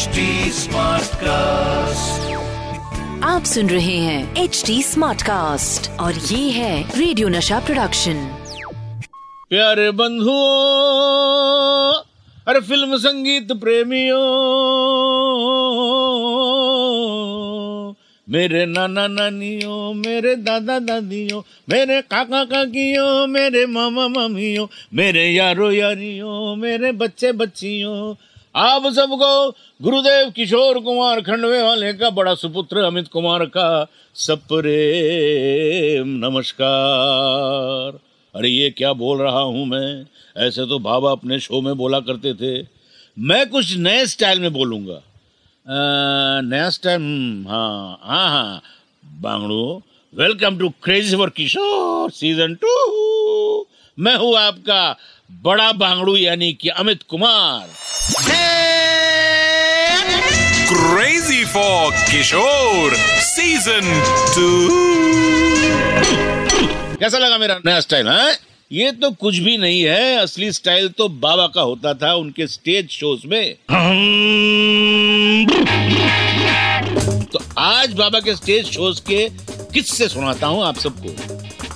HD cast आप सुन रहे हैं एच डी स्मार्ट कास्ट और ये है रेडियो नशा प्रोडक्शन प्यारे बंधुओं अरे फ़िल्म संगीत प्रेमियों मेरे नाना नानियों मेरे दादा दादियों मेरे काका काकियों मेरे मामा मामियों मेरे यारो यारियों मेरे बच्चे बच्चियों आप सबको गुरुदेव किशोर कुमार खंडवे वाले का बड़ा सुपुत्र अमित कुमार का सप्रेम नमस्कार। अरे ये क्या बोल रहा हूँ मैं? ऐसे तो बाबा अपने शो में बोला करते थे। मैं कुछ नए स्टाइल में बोलूँगा। नया स्टाइल हम्म, हाँ हाँ हाँ। बांगड़ू welcome to crazy for Kishore season two मैं हूँ आपका बड़ा बांगड़ू यानी कि Amit Kumar. Crazy for Kishore, Season 2 कैसा लगा मेरा नया स्टाइल है? ये तो कुछ भी नहीं है। असली स्टाइल तो बाबा का होता था उनके स्टेज शोज़ में। तो आज बाबा के स्टेज शोज़ के किस्से सुनाता हूँ आप सबको?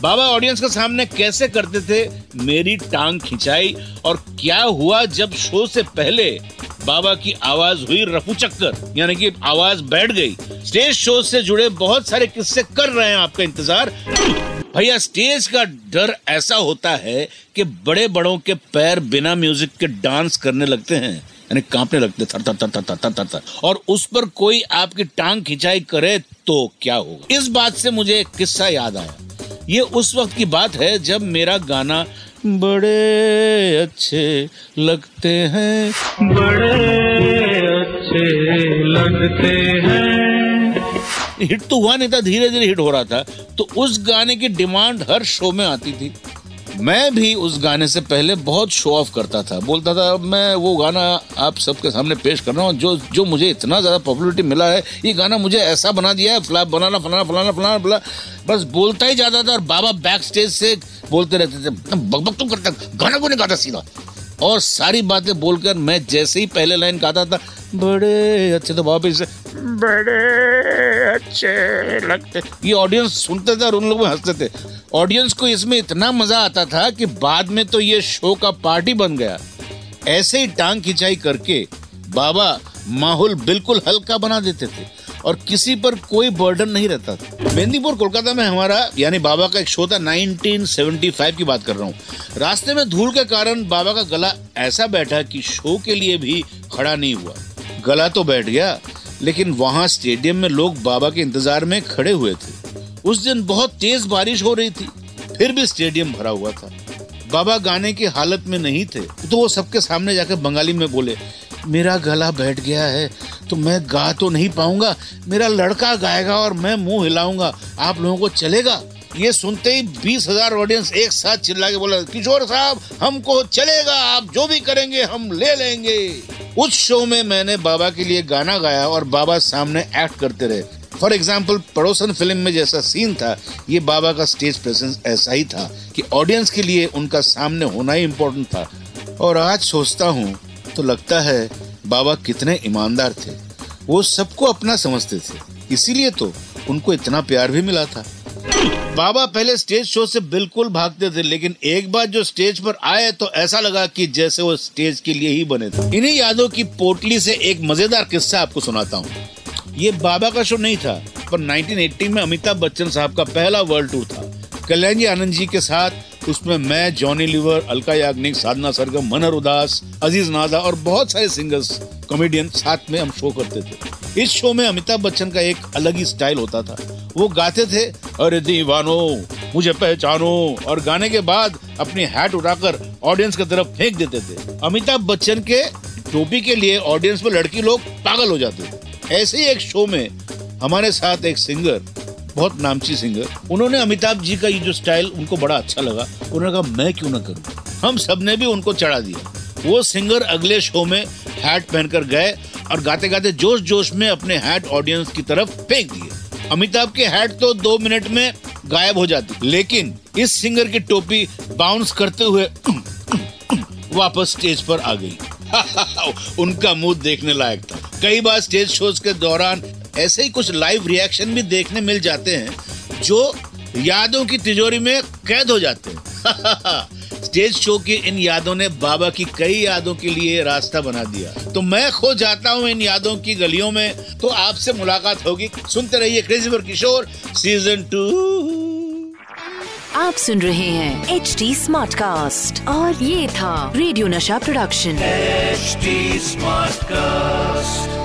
बाबा ऑडियंस के सामने कैसे करते थे? मेरी टांग खिंचाई और क्या हुआ जब शो से पहले बाबा की आवाज़ हुई रफू चक्कर? यानी कि आवाज़ बैठ गई। स्टेज शो से जुड़े बहुत सारे किस्से कर रहे हैं आपका इंतज़ार। भैया, स्टेज का डर ऐसा होता है कि बड़े बड़ों के पैर बिना म्यूज़िक के डांस करने लगते हैं। यानी कांपने लगते थर थर थर थर थर थर थर थर। और उस पर कोई आपकी टांग खिंचाई करे तो क्या होगा? इस बात से मुझे एक किस्सा याद आया। ये उस वक्त की बात है जब मेरा गाना बड़े अच्छे लगते हैं। हिट तो हुआ नहीं था धीरे धीरे हिट हो रहा था। तो उस गाने की डिमांड हर शो में आती थी। मैं भी उस गाने से पहले बहुत शो ऑफ़ करता था। बोलता था मैं वो गाना आप सबके सामने पेश कर रहा हूँ, जो जो मुझे इतना ज़्यादा पॉपुलरिटी मिला है, ये गाना मुझे ऐसा बना दिया है फ्लैप बनाना, फलाना फलाना फलाना, फला बस बोलता ही जाता था और बाबा बैक स्टेज से बोलते रहते थे बकबक तुम करता गाना को नहीं गाता सीधा? और सारी बातें बोलकर मैं जैसे ही पहले लाइन गाता था बड़े अच्छे तो वापिस बड़े अच्छे लगते। ये ऑडियंस सुनते थे और उन लोग में हँसते थे। ऑडियंस को इसमें इतना मज़ा आता था कि बाद में तो ये शो का पार्टी बन गया। ऐसे ही टांग खिंचाई करके बाबा माहौल बिल्कुल हल्का बना देते थे और किसी पर कोई बर्डन नहीं रहता था। मेहंदीपुर कोलकाता में हमारा, यानी बाबा का एक शो था 1975 की बात कर रहा हूँ। रास्ते में धूल के कारण बाबा का गला ऐसा बैठा कि शो के लिए भी खड़ा नहीं हुआ। गला तो बैठ गया, लेकिन वहाँ स्टेडियम में लोग बाबा के इंतज़ार में खड़े हुए थे। उस दिन बहुत तेज बारिश हो रही थी, फिर भी स्टेडियम भरा हुआ था। बाबा गाने की हालत में नहीं थे तो वो सबके सामने जाकर बंगाली में बोले, मेरा गला बैठ गया है तो मैं गा तो नहीं पाऊँगा, मेरा लड़का गाएगा और मैं मुँह हिलाऊँगा, आप लोगों को चलेगा? ये सुनते ही बीस हज़ार ऑडियंस एक साथ चिल्ला के बोला, किशोर साहब, हमको चलेगा, आप जो भी करेंगे, हम ले लेंगे। उस शो में मैंने बाबा के लिए गाना गाया और बाबा सामने एक्ट करते रहे। फॉर एग्ज़ाम्पल पड़ोसन फ़िल्म में जैसा सीन था, ये बाबा का स्टेज प्रेजेंस ऐसा ही था कि ऑडियंस के लिए उनका सामने होना ही इम्पोर्टेंट था। और आज सोचता हूँ तो लगता है बाबा कितने ईमानदार थे। वो सबको अपना समझते थे। इसीलिए तो उनको इतना प्यार भी मिला था। बाबा पहले स्टेज शो से बिल्कुल भागते थे, लेकिन एक बार जो स्टेज पर आए तो ऐसा लगा कि जैसे वो स्टेज के लिए ही बने थे। इन्हीं यादों की पोटली से एक मज़ेदार किस्सा आपको सुनाता हूँ। ये बाबा का शो नहीं था, पर 1980 में अमिताभ बच्चन साहब का पहला वर्ल्ड टूर था। कल्याण जी आनंद जी के साथ, उसमें मैं, जॉनी लिवर, अलका याग्निक, साधना सरगम, मनहर उदास, अज़ीज़ नाजा और बहुत सारे सिंगर्स, कॉमेडियन साथ में हम शो करते थे। इस शो में अमिताभ बच्चन का एक अलग ही स्टाइल होता था। वो गाते थे अरे दीवानो, मुझे पहचानो। और गाने के बाद अपनी हैट उठाकर ऑडियंस की तरफ़ फेंक देते थे। अमिताभ बच्चन के टोपी के लिए ऑडियंस में लड़की लोग पागल हो जाते ऐसे ही एक शो में हमारे साथ एक सिंगर बहुत नामची सिंगर उन्होंने अमिताभ जी का ये जो स्टाइल उनको बड़ा अच्छा लगा। उन्होंने कहा, मैं क्यों ना करूँ? हम सबने भी उनको चढ़ा दिया। वो सिंगर अगले शो में हैट पहनकर गए और गाते गाते जोश जोश में अपने हैट ऑडियंस की तरफ़ फेंक दिए। अमिताभ के हैट तो दो मिनट में गायब हो जाती। लेकिन इस सिंगर की टोपी बाउंस करते हुए वापस स्टेज पर आ गई। उनका मुँह देखने लायक था। कई बार स्टेज शोज़ के दौरान ऐसे ही कुछ लाइव रिएक्शन भी देखने मिल जाते हैं, जो यादों की तिजोरी में कैद हो जाते हैं। स्टेज शो की इन यादों ने बाबा की कई यादों के लिए रास्ता बना दिया। तो मैं खो जाता हूँ इन यादों की गलियों में तो आपसे मुलाकात होगी। सुनते रहिए crazy for Kishore season two आप सुन रहे हैं एच डी स्मार्ट कास्ट और ये था रेडियो नशा प्रोडक्शन एच स्मार्ट Smartcast.